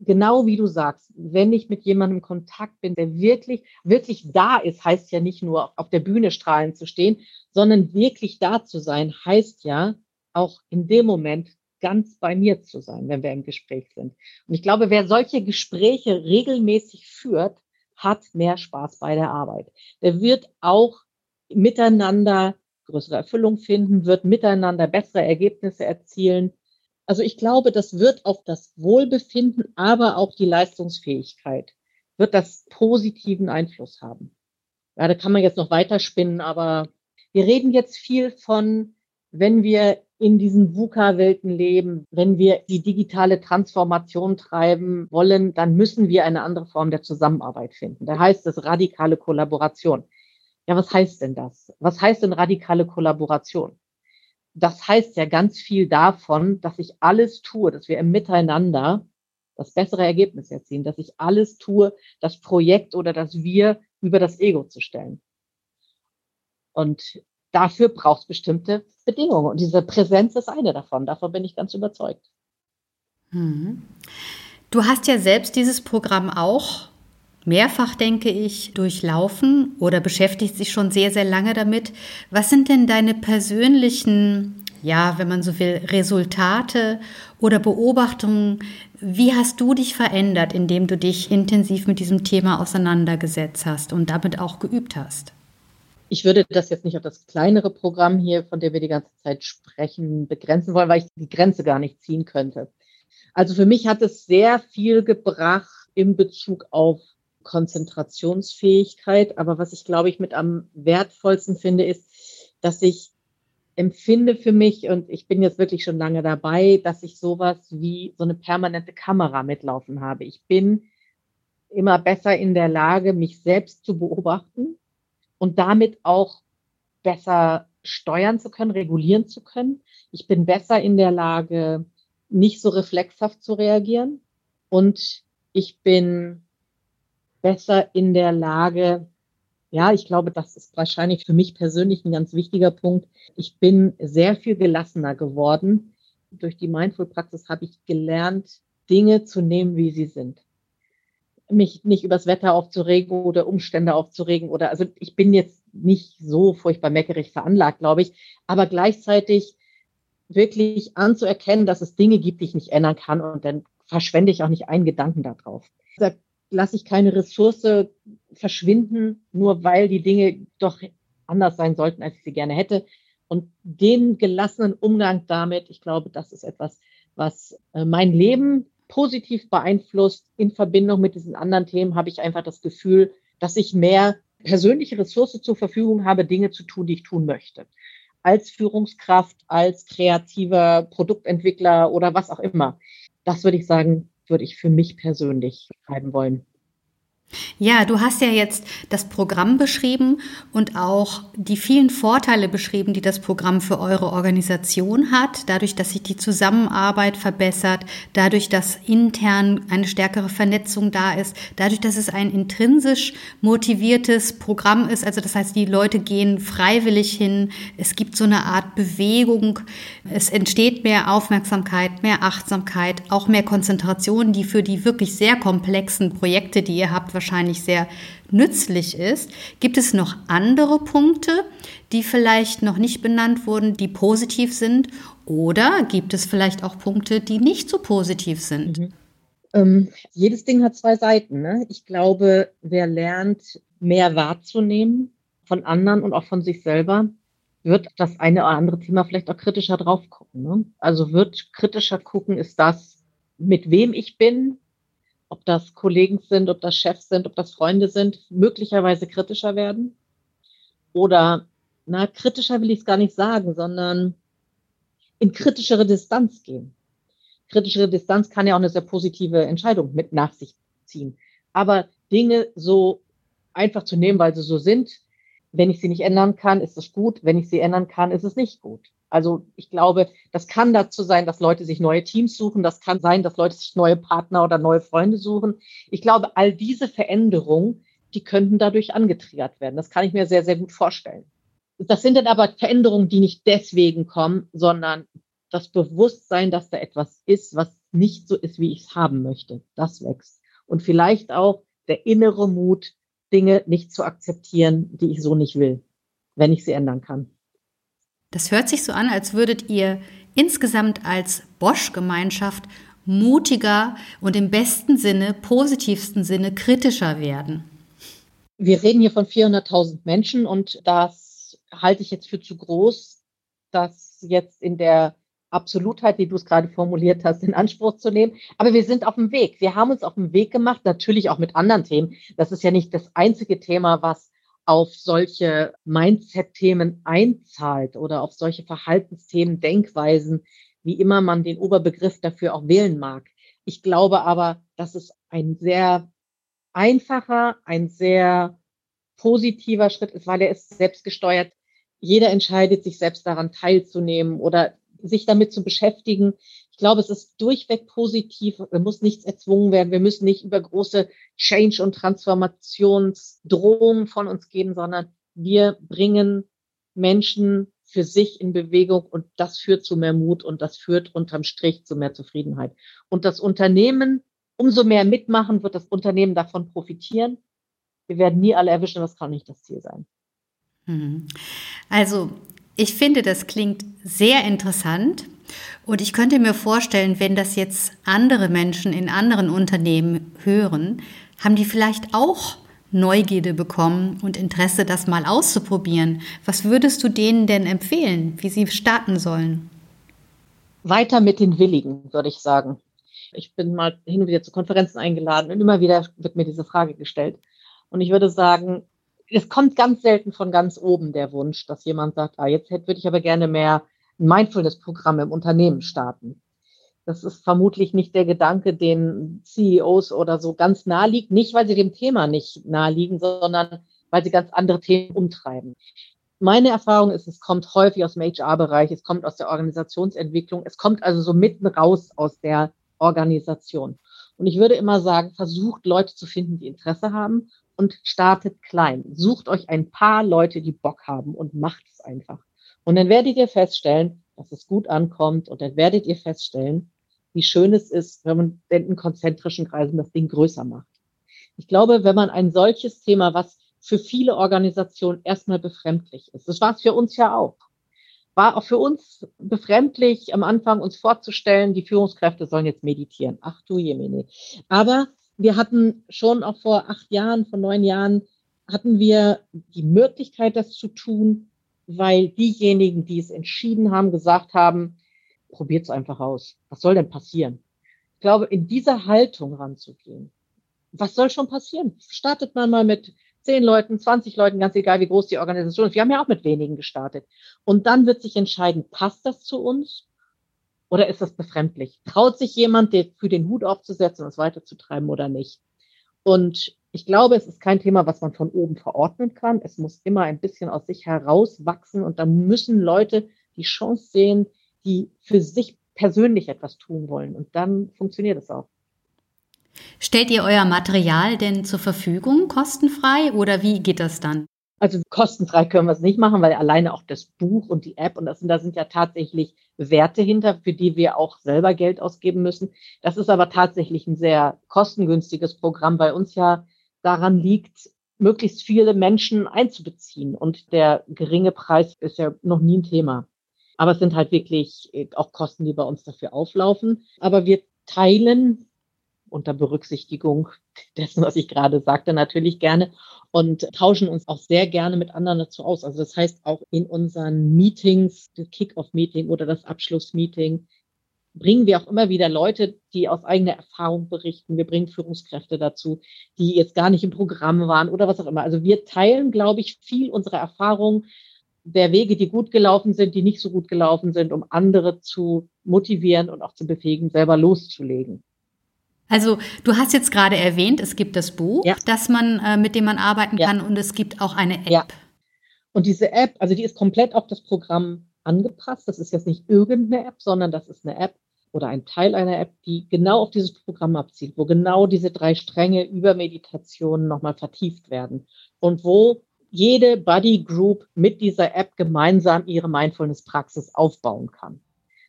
genau wie du sagst, wenn ich mit jemandem in Kontakt bin, der wirklich, wirklich da ist, heißt ja nicht nur auf der Bühne strahlend zu stehen, sondern wirklich da zu sein, heißt ja auch in dem Moment ganz bei mir zu sein, wenn wir im Gespräch sind. Und ich glaube, wer solche Gespräche regelmäßig führt, hat mehr Spaß bei der Arbeit. Der wird auch miteinander größere Erfüllung finden, wird miteinander bessere Ergebnisse erzielen also ich glaube, das wird auf das Wohlbefinden, aber auch die Leistungsfähigkeit, wird das positiven Einfluss haben. Ja, da kann man jetzt noch weiterspinnen, aber wir reden jetzt viel von, wenn wir in diesen VUCA-Welten leben, wenn wir die digitale Transformation treiben wollen, dann müssen wir eine andere Form der Zusammenarbeit finden. Da heißt es radikale Kollaboration. Ja, was heißt denn das? Was heißt denn radikale Kollaboration? Das heißt ja ganz viel davon, dass ich alles tue, dass wir im Miteinander das bessere Ergebnis erzielen, dass ich alles tue, das Projekt oder das Wir über das Ego zu stellen. Und dafür braucht es bestimmte Bedingungen. Und diese Präsenz ist eine davon. Davon bin ich ganz überzeugt. Mhm. Du hast ja selbst dieses Programm auch mehrfach, denke ich, durchlaufen oder beschäftigt sich schon sehr, sehr lange damit. Was sind denn deine persönlichen, ja, wenn man so will, Resultate oder Beobachtungen? Wie hast du dich verändert, indem du dich intensiv mit diesem Thema auseinandergesetzt hast und damit auch geübt hast? Ich würde das jetzt nicht auf das kleinere Programm hier, von dem wir die ganze Zeit sprechen, begrenzen wollen, weil ich die Grenze gar nicht ziehen könnte. Also für mich hat es sehr viel gebracht in Bezug auf Konzentrationsfähigkeit. Aber was ich, glaube ich, mit am wertvollsten finde, ist, dass ich empfinde für mich, und ich bin jetzt wirklich schon lange dabei, dass ich sowas wie so eine permanente Kamera mitlaufen habe. Ich bin immer besser in der Lage, mich selbst zu beobachten und damit auch besser steuern zu können, regulieren zu können. Ich bin besser in der Lage, nicht so reflexhaft zu reagieren. Und ich bin besser in der Lage, ja, ich glaube, das ist wahrscheinlich für mich persönlich ein ganz wichtiger Punkt. Ich bin sehr viel gelassener geworden. Durch die Mindful-Praxis habe ich gelernt, Dinge zu nehmen, wie sie sind. Mich nicht übers Wetter aufzuregen oder Umstände aufzuregen oder, also ich bin jetzt nicht so furchtbar meckerig veranlagt, glaube ich, aber gleichzeitig wirklich anzuerkennen, dass es Dinge gibt, die ich nicht ändern kann und dann verschwende ich auch nicht einen Gedanken darauf. Da lasse ich keine Ressource verschwinden, nur weil die Dinge doch anders sein sollten, als ich sie gerne hätte. Und den gelassenen Umgang damit, ich glaube, das ist etwas, was äh, mein Leben positiv beeinflusst. In Verbindung mit diesen anderen Themen habe ich einfach das Gefühl, dass ich mehr persönliche Ressource zur Verfügung habe, Dinge zu tun, die ich tun möchte. Als Führungskraft, als kreativer Produktentwickler oder was auch immer. Das würde ich sagen, würde ich für mich persönlich schreiben wollen. Ja, du hast ja jetzt das Programm beschrieben und auch die vielen Vorteile beschrieben, die das Programm für eure Organisation hat, dadurch, dass sich die Zusammenarbeit verbessert, dadurch, dass intern eine stärkere Vernetzung da ist, dadurch, dass es ein intrinsisch motiviertes Programm ist, also das heißt, die Leute gehen freiwillig hin, es gibt so eine Art Bewegung, es entsteht mehr Aufmerksamkeit, mehr Achtsamkeit, auch mehr Konzentration, die für die wirklich sehr komplexen Projekte, die ihr habt, wahrscheinlich sehr nützlich ist. Gibt es noch andere Punkte, die vielleicht noch nicht benannt wurden, die positiv sind? Oder gibt es vielleicht auch Punkte, die nicht so positiv sind? Mhm. Ähm, jedes Ding hat zwei Seiten. Ne? Ich glaube, wer lernt, mehr wahrzunehmen von anderen und auch von sich selber, wird das eine oder andere Thema vielleicht auch kritischer drauf gucken. Ne? Also wird kritischer gucken, ist das, mit wem ich bin, ob das Kollegen sind, ob das Chefs sind, ob das Freunde sind, möglicherweise kritischer werden. Oder, na, kritischer will ich es gar nicht sagen, sondern in kritischere Distanz gehen. Kritischere Distanz kann ja auch eine sehr positive Entscheidung mit nach sich ziehen. Aber Dinge so einfach zu nehmen, weil sie so sind, wenn ich sie nicht ändern kann, ist es gut. Wenn ich sie ändern kann, ist es nicht gut. Also ich glaube, das kann dazu sein, dass Leute sich neue Teams suchen. Das kann sein, dass Leute sich neue Partner oder neue Freunde suchen. Ich glaube, all diese Veränderungen, die könnten dadurch angetriggert werden. Das kann ich mir sehr, sehr gut vorstellen. Das sind dann aber Veränderungen, die nicht deswegen kommen, sondern das Bewusstsein, dass da etwas ist, was nicht so ist, wie ich es haben möchte. Das wächst. Und vielleicht auch der innere Mut, Dinge nicht zu akzeptieren, die ich so nicht will, wenn ich sie ändern kann. Das hört sich so an, als würdet ihr insgesamt als Bosch-Gemeinschaft mutiger und im besten Sinne, positivsten Sinne kritischer werden. Wir reden hier von 400.000 Menschen und das halte ich jetzt für zu groß, das jetzt in der Absolutheit, wie du es gerade formuliert hast, in Anspruch zu nehmen. Aber wir sind auf dem Weg. Wir haben uns auf den Weg gemacht, natürlich auch mit anderen Themen. Das ist ja nicht das einzige Thema, was auf solche Mindset-Themen einzahlt oder auf solche Verhaltensthemen, Denkweisen, wie immer man den Oberbegriff dafür auch wählen mag. Ich glaube aber, dass es ein sehr einfacher, ein sehr positiver Schritt ist, weil er ist selbstgesteuert. Jeder entscheidet, sich selbst daran teilzunehmen oder sich damit zu beschäftigen. Ich glaube, es ist durchweg positiv. Es muss nichts erzwungen werden. Wir müssen nicht über große Change- und Transformationsdrohungen von uns geben, sondern wir bringen Menschen für sich in Bewegung und das führt zu mehr Mut und das führt unterm Strich zu mehr Zufriedenheit. Und das Unternehmen, umso mehr mitmachen, wird das Unternehmen davon profitieren. Wir werden nie alle erwischen, das kann nicht das Ziel sein. Mhm. Also, ich finde, das klingt sehr interessant. Und ich könnte mir vorstellen, wenn das jetzt andere Menschen in anderen Unternehmen hören, haben die vielleicht auch Neugierde bekommen und Interesse, das mal auszuprobieren. Was würdest du denen denn empfehlen, wie sie starten sollen? Weiter mit den Willigen, würde ich sagen. Ich bin mal hin und wieder zu Konferenzen eingeladen und immer wieder wird mir diese Frage gestellt. Und ich würde sagen, es kommt ganz selten von ganz oben der Wunsch, dass jemand sagt, ah, jetzt würde ich aber gerne mehr Mindfulness-Programm im Unternehmen starten. Das ist vermutlich nicht der Gedanke, den CEOs oder so ganz nahe liegt. Nicht, weil sie dem Thema nicht nahe liegen, sondern weil sie ganz andere Themen umtreiben. Meine Erfahrung ist, es kommt häufig aus dem HR-Bereich, es kommt aus der Organisationsentwicklung, es kommt also so mitten raus aus der Organisation. Und ich würde immer sagen, versucht Leute zu finden, die Interesse haben und startet klein. Sucht euch ein paar Leute, die Bock haben und macht es einfach. Und dann werdet ihr feststellen, dass es gut ankommt und dann werdet ihr feststellen, wie schön es ist, wenn man in konzentrischen Kreisen das Ding größer macht. Ich glaube, wenn man ein solches Thema, was für viele Organisationen erstmal befremdlich ist, das war es für uns ja auch, war auch für uns befremdlich, am Anfang uns vorzustellen, die Führungskräfte sollen jetzt meditieren. Ach du Jemine. Aber wir hatten schon auch vor acht Jahren, vor neun Jahren, hatten wir die Möglichkeit, das zu tun, weil diejenigen, die es entschieden haben, gesagt haben, probiert es einfach aus. Was soll denn passieren? Ich glaube, in dieser Haltung ranzugehen, was soll schon passieren? Startet man mal mit zehn Leuten, 20 Leuten, ganz egal, wie groß die Organisation ist. Wir haben ja auch mit wenigen gestartet. Und dann wird sich entscheiden, passt das zu uns oder ist das befremdlich? Traut sich jemand, für den Hut aufzusetzen und es weiterzutreiben oder nicht? Und ich glaube, es ist kein Thema, was man von oben verordnen kann. Es muss immer ein bisschen aus sich herauswachsen und da müssen Leute die Chance sehen, die für sich persönlich etwas tun wollen. Und dann funktioniert es auch. Stellt ihr euer Material denn zur Verfügung kostenfrei oder wie geht das dann? Also kostenfrei können wir es nicht machen, weil alleine auch das Buch und die App und das, da sind ja tatsächlich Werte hinter, für die wir auch selber Geld ausgeben müssen. Das ist aber tatsächlich ein sehr kostengünstiges Programm, weil uns ja daran liegt, möglichst viele Menschen einzubeziehen. Und der geringe Preis ist ja noch nie ein Thema. Aber es sind halt wirklich äh, auch Kosten, die bei uns dafür auflaufen. Aber wir teilen unter Berücksichtigung dessen, was ich gerade sagte, natürlich gerne und tauschen uns auch sehr gerne mit anderen dazu aus. Also das heißt auch in unseren Meetings, das Kick-off-Meeting oder das Abschlussmeeting, bringen wir auch immer wieder Leute, die aus eigener Erfahrung berichten. Wir bringen Führungskräfte dazu, die jetzt gar nicht im Programm waren oder was auch immer. Also wir teilen, glaube ich, viel unserer Erfahrung der Wege, die gut gelaufen sind, die nicht so gut gelaufen sind, um andere zu motivieren und auch zu befähigen, selber loszulegen. Also du hast jetzt gerade erwähnt, es gibt das Buch, ja. das man, äh, mit dem man arbeiten ja. kann und es gibt auch eine App. Ja. Und diese App, also die ist komplett auf das Programm angepasst. Das ist jetzt nicht irgendeine App, sondern das ist eine App oder ein Teil einer App, die genau auf dieses Programm abzielt, wo genau diese drei Stränge über Meditationen nochmal vertieft werden und wo jede Buddy Group mit dieser App gemeinsam ihre Mindfulness-Praxis aufbauen kann.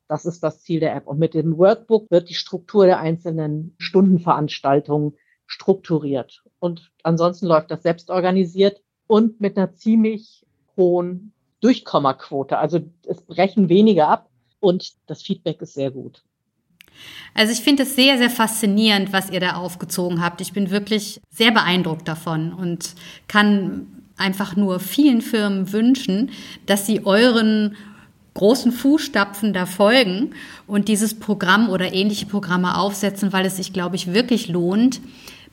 Das ist das Ziel der App. Und mit dem Workbook wird die Struktur der einzelnen Stundenveranstaltungen strukturiert. Und ansonsten läuft das selbst organisiert und mit einer ziemlich hohen Durchkommaquote. Also es brechen weniger ab und das Feedback ist sehr gut. Also ich finde es sehr, sehr faszinierend, was ihr da aufgezogen habt. Ich bin wirklich sehr beeindruckt davon und kann einfach nur vielen Firmen wünschen, dass sie euren großen Fußstapfen da folgen und dieses Programm oder ähnliche Programme aufsetzen, weil es sich, glaube ich, wirklich lohnt,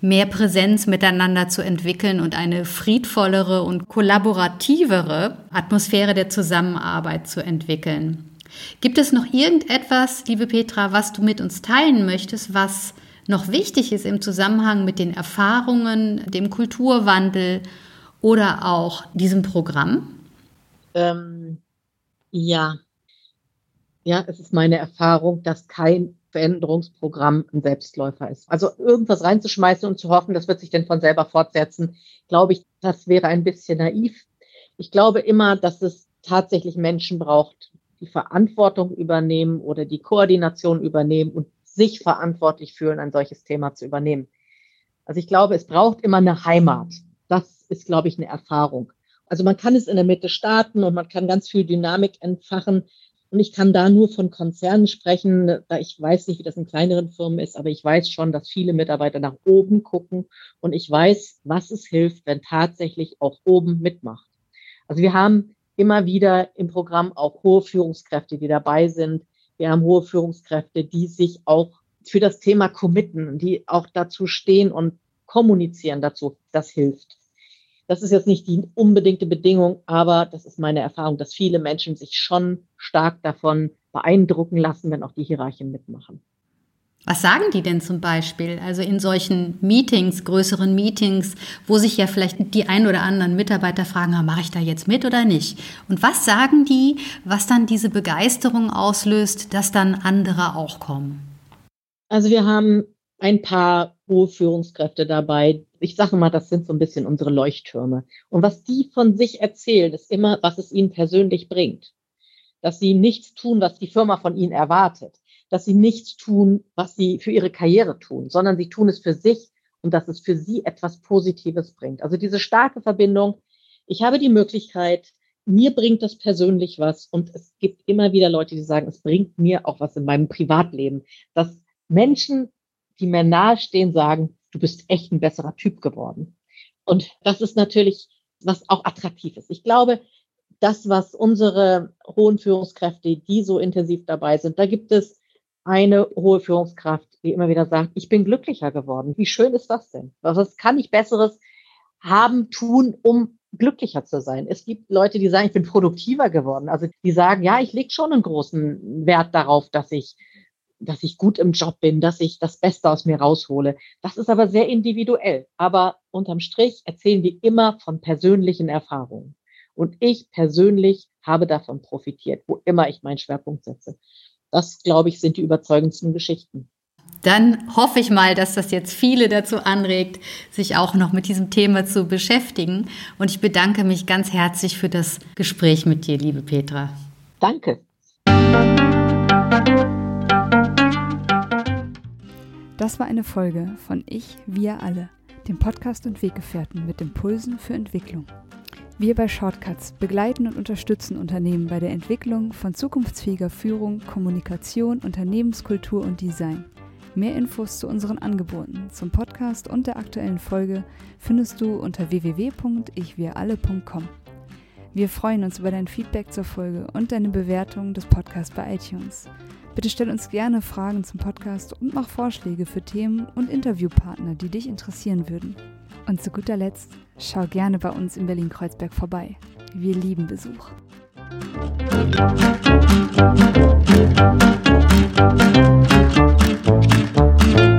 mehr Präsenz miteinander zu entwickeln und eine friedvollere und kollaborativere Atmosphäre der Zusammenarbeit zu entwickeln. Gibt es noch irgendetwas, liebe Petra, was du mit uns teilen möchtest, was noch wichtig ist im Zusammenhang mit den Erfahrungen, dem Kulturwandel oder auch diesem Programm? Ähm, ja. Ja, es ist meine Erfahrung, dass kein Veränderungsprogramm ein Selbstläufer ist. Also irgendwas reinzuschmeißen und zu hoffen, das wird sich denn von selber fortsetzen, glaube ich, das wäre ein bisschen naiv. Ich glaube immer, dass es tatsächlich Menschen braucht, die Verantwortung übernehmen oder die Koordination übernehmen und sich verantwortlich fühlen, ein solches Thema zu übernehmen. Also ich glaube, es braucht immer eine Heimat. Das ist, glaube ich, eine Erfahrung. Also man kann es in der Mitte starten und man kann ganz viel Dynamik entfachen. Und ich kann da nur von Konzernen sprechen, da ich weiß nicht, wie das in kleineren Firmen ist, aber ich weiß schon, dass viele Mitarbeiter nach oben gucken und ich weiß, was es hilft, wenn tatsächlich auch oben mitmacht. Also wir haben immer wieder im Programm auch hohe Führungskräfte, die dabei sind. Wir haben hohe Führungskräfte, die sich auch für das Thema committen, die auch dazu stehen und kommunizieren dazu. Das hilft. Das ist jetzt nicht die unbedingte Bedingung, aber das ist meine Erfahrung, dass viele Menschen sich schon stark davon beeindrucken lassen, wenn auch die Hierarchien mitmachen. Was sagen die denn zum Beispiel? Also in solchen Meetings, größeren Meetings, wo sich ja vielleicht die ein oder anderen Mitarbeiter fragen, ah, mache ich da jetzt mit oder nicht? Und was sagen die, was dann diese Begeisterung auslöst, dass dann andere auch kommen? Also wir haben ein paar hohe Führungskräfte dabei. Ich sage mal, das sind so ein bisschen unsere Leuchttürme. Und was die von sich erzählen, ist immer, was es ihnen persönlich bringt. Dass sie nichts tun, was die Firma von ihnen erwartet. Dass sie nichts tun, was sie für ihre Karriere tun, sondern sie tun es für sich und dass es für sie etwas Positives bringt. Also diese starke Verbindung. Ich habe die Möglichkeit, mir bringt das persönlich was und es gibt immer wieder Leute, die sagen, es bringt mir auch was in meinem Privatleben. Das Menschen, die mir nahestehen, sagen, du bist echt ein besserer Typ geworden. Und das ist natürlich, was auch attraktiv ist. Ich glaube, das, was unsere hohen Führungskräfte, die so intensiv dabei sind, da gibt es eine hohe Führungskraft, die immer wieder sagt, ich bin glücklicher geworden. Wie schön ist das denn? Was kann ich Besseres haben, tun, um glücklicher zu sein? Es gibt Leute, die sagen, ich bin produktiver geworden. Also die sagen, ja, ich lege schon einen großen Wert darauf, dass ich dass ich gut im Job bin, dass ich das Beste aus mir raushole. Das ist aber sehr individuell. Aber unterm Strich erzählen wir immer von persönlichen Erfahrungen. Und ich persönlich habe davon profitiert, wo immer ich meinen Schwerpunkt setze. Das, glaube ich, sind die überzeugendsten Geschichten. Dann hoffe ich mal, dass das jetzt viele dazu anregt, sich auch noch mit diesem Thema zu beschäftigen. Und ich bedanke mich ganz herzlich für das Gespräch mit dir, liebe Petra. Danke. Das war eine Folge von Ich, wir alle, dem Podcast und Weggefährten mit Impulsen für Entwicklung. Wir bei Shortcuts begleiten und unterstützen Unternehmen bei der Entwicklung von zukunftsfähiger Führung, Kommunikation, Unternehmenskultur und Design. Mehr Infos zu unseren Angeboten, zum Podcast und der aktuellen Folge findest du unter www.ichwiralle.com. Wir freuen uns über dein Feedback zur Folge und deine Bewertung des Podcasts bei iTunes. Bitte stell uns gerne Fragen zum Podcast und mach Vorschläge für Themen und Interviewpartner, die dich interessieren würden. Und zu guter Letzt, schau gerne bei uns in Berlin-Kreuzberg vorbei. Wir lieben Besuch. Musik